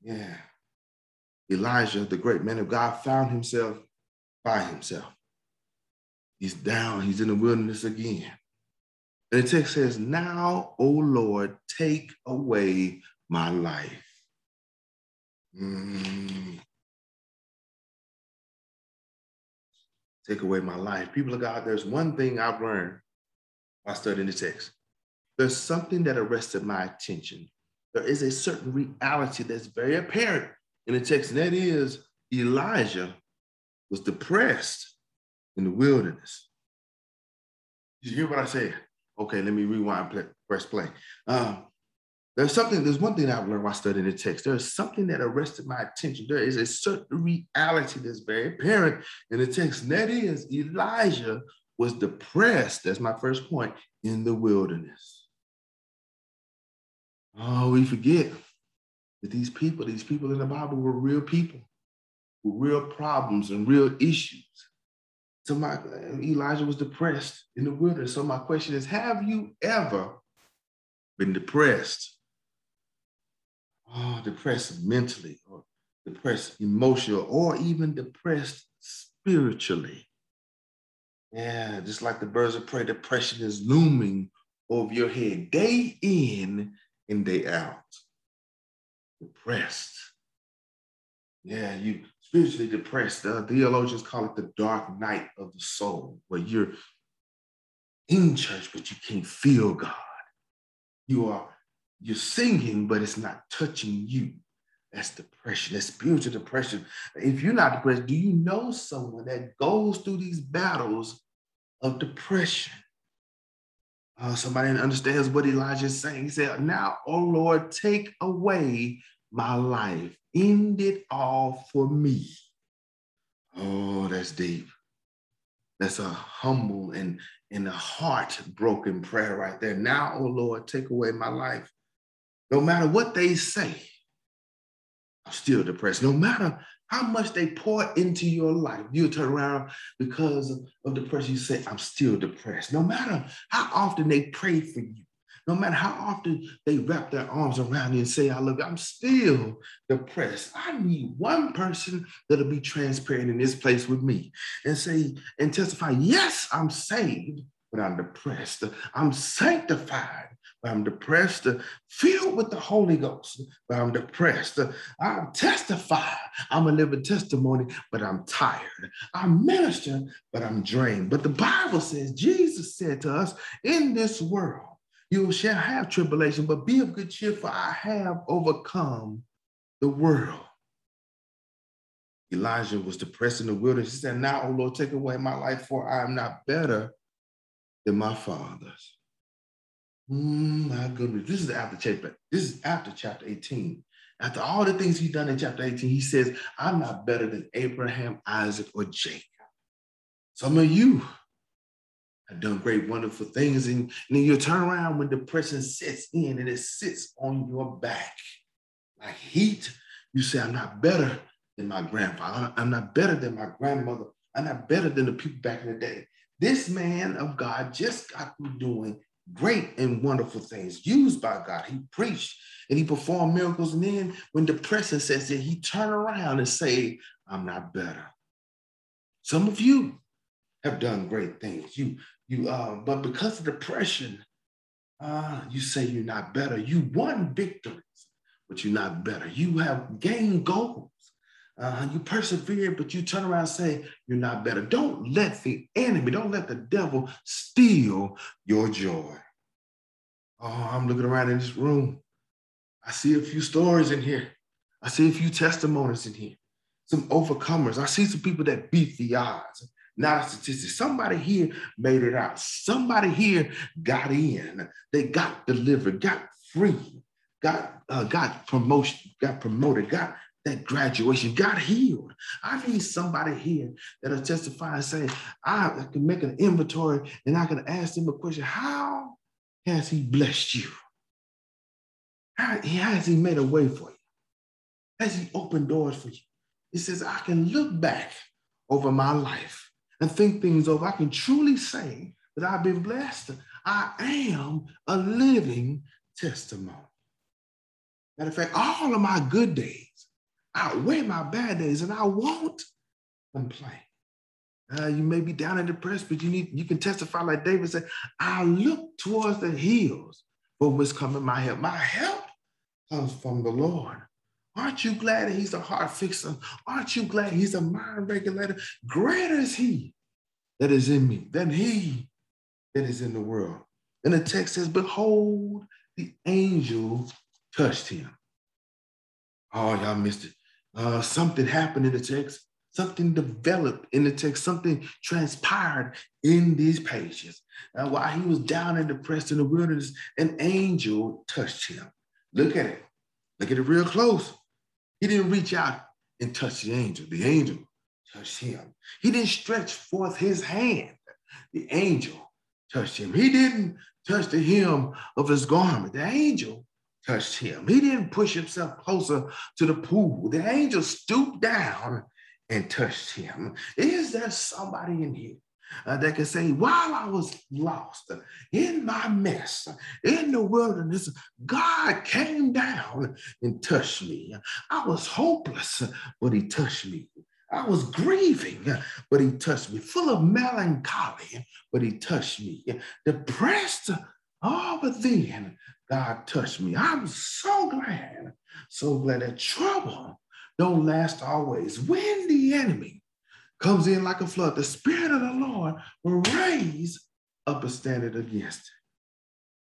Yeah. Elijah, the great man of God, found himself by himself. He's down, he's in the wilderness again. And the text says, Now, O Lord, take away my life. Mm. Take away my life. People of God, there's one thing I've learned by studying the text. There's something that arrested my attention. There is a certain reality that's very apparent in the text, and that is Elijah was depressed in the wilderness. Did you hear what I said? Okay, let me rewind, play, press play. Um, there's something, there's one thing I've learned while studying the text. There's something that arrested my attention. There is a certain reality that's very apparent in the text, and that is Elijah was depressed, that's my first point, in the wilderness. Oh, we forget that these people, these people in the Bible were real people with real problems and real issues. So my Elijah was depressed in the wilderness. So my question is, have you ever been depressed? Oh, depressed mentally or depressed emotional or even depressed spiritually. Yeah, just like the birds of prey, depression is looming over your head day in and day out. Depressed. Yeah, you spiritually depressed. Uh, theologians call it the dark night of the soul, where you're in church, but you can't feel God. You are you're singing, but it's not touching you. That's depression. That's spiritual depression. If you're not depressed, do you know someone that goes through these battles of depression? Uh, somebody understands what Elijah is saying. He said, Now, oh Lord, take away my life. End it all for me. Oh, that's deep. That's a humble and, and a heartbroken prayer right there. Now, oh Lord, take away my life. No matter what they say, I'm still depressed. No matter how much they pour into your life, you turn around because of depression, you say, I'm still depressed. No matter how often they pray for you, no matter how often they wrap their arms around you and say, I love you, I'm still depressed. I need one person that'll be transparent in this place with me and say, and testify, yes, I'm saved, but I'm depressed. I'm sanctified, I'm depressed. Uh, filled with the Holy Ghost, but I'm depressed. Uh, I'm testified. I'm a living testimony, but I'm tired. I'm minister, but I'm drained. But the Bible says, Jesus said to us, in this world, you shall have tribulation, but be of good cheer, for I have overcome the world. Elijah was depressed in the wilderness. He said, Now, O Lord, take away my life, for I am not better than my fathers. Mm, my goodness. This is after chapter, this is after chapter 18. After all the things he's done in chapter 18, he says, I'm not better than Abraham, Isaac, or Jacob. Some of you have done great, wonderful things. And, and then you turn around when depression sets in and it sits on your back like heat. You say, I'm not better than my grandfather. I'm not better than my grandmother. I'm not better than the people back in the day. This man of God just got through doing great and wonderful things used by God. He preached and he performed miracles. And then when depression sets in, he turned around and say, I'm not better. Some of you have done great things. You you uh, but because of depression, uh, you say you're not better. You won victories, but you're not better. You have gained goals. Uh, you persevere, but you turn around and say you're not better. Don't let the enemy, don't let the devil steal your joy. Oh, I'm looking around in this room. I see a few stories in here. I see a few testimonies in here. Some overcomers. I see some people that beat the odds not a statistic. Somebody here made it out. Somebody here got in. They got delivered, got free, got uh, got promotion, got promoted, got that graduation, got healed. I need somebody here that'll testify and say, I can make an inventory and I can ask them a question. How has he blessed you? How, has he made a way for you? Has he opened doors for you? He says, I can look back over my life and think things over, I can truly say that I've been blessed. I am a living testimony. Matter of fact, all of my good days outweigh my bad days, and I won't complain. Uh, you may be down and depressed, but you need you can testify like David said, I look towards the hills for what's coming my help. My help comes from the Lord. Aren't you glad that he's a heart fixer? Aren't you glad he's a mind regulator? Greater is he that is in me than he that is in the world. And the text says, Behold, the angel touched him. Oh, y'all missed it. Uh, something happened in the text. Something developed in the text. Something transpired in these pages. While he was down and depressed in the wilderness, an angel touched him. Look at it. Look at it real close. He didn't reach out and touch the angel. The angel touched him. He didn't stretch forth his hand. The angel touched him. He didn't touch the hem of his garment. The angel touched him. He didn't push himself closer to the pool. The angel stooped down and touched him. Is there somebody in here uh, that can say, while I was lost in my mess, in the wilderness, God came down and touched me. I was hopeless, but he touched me. I was grieving, but he touched me. Full of melancholy, but he touched me. Depressed, oh, but then God touched me. I'm so glad, so glad that trouble don't last always. When the enemy comes in like a flood, the Spirit of the Lord will raise up a standard against it.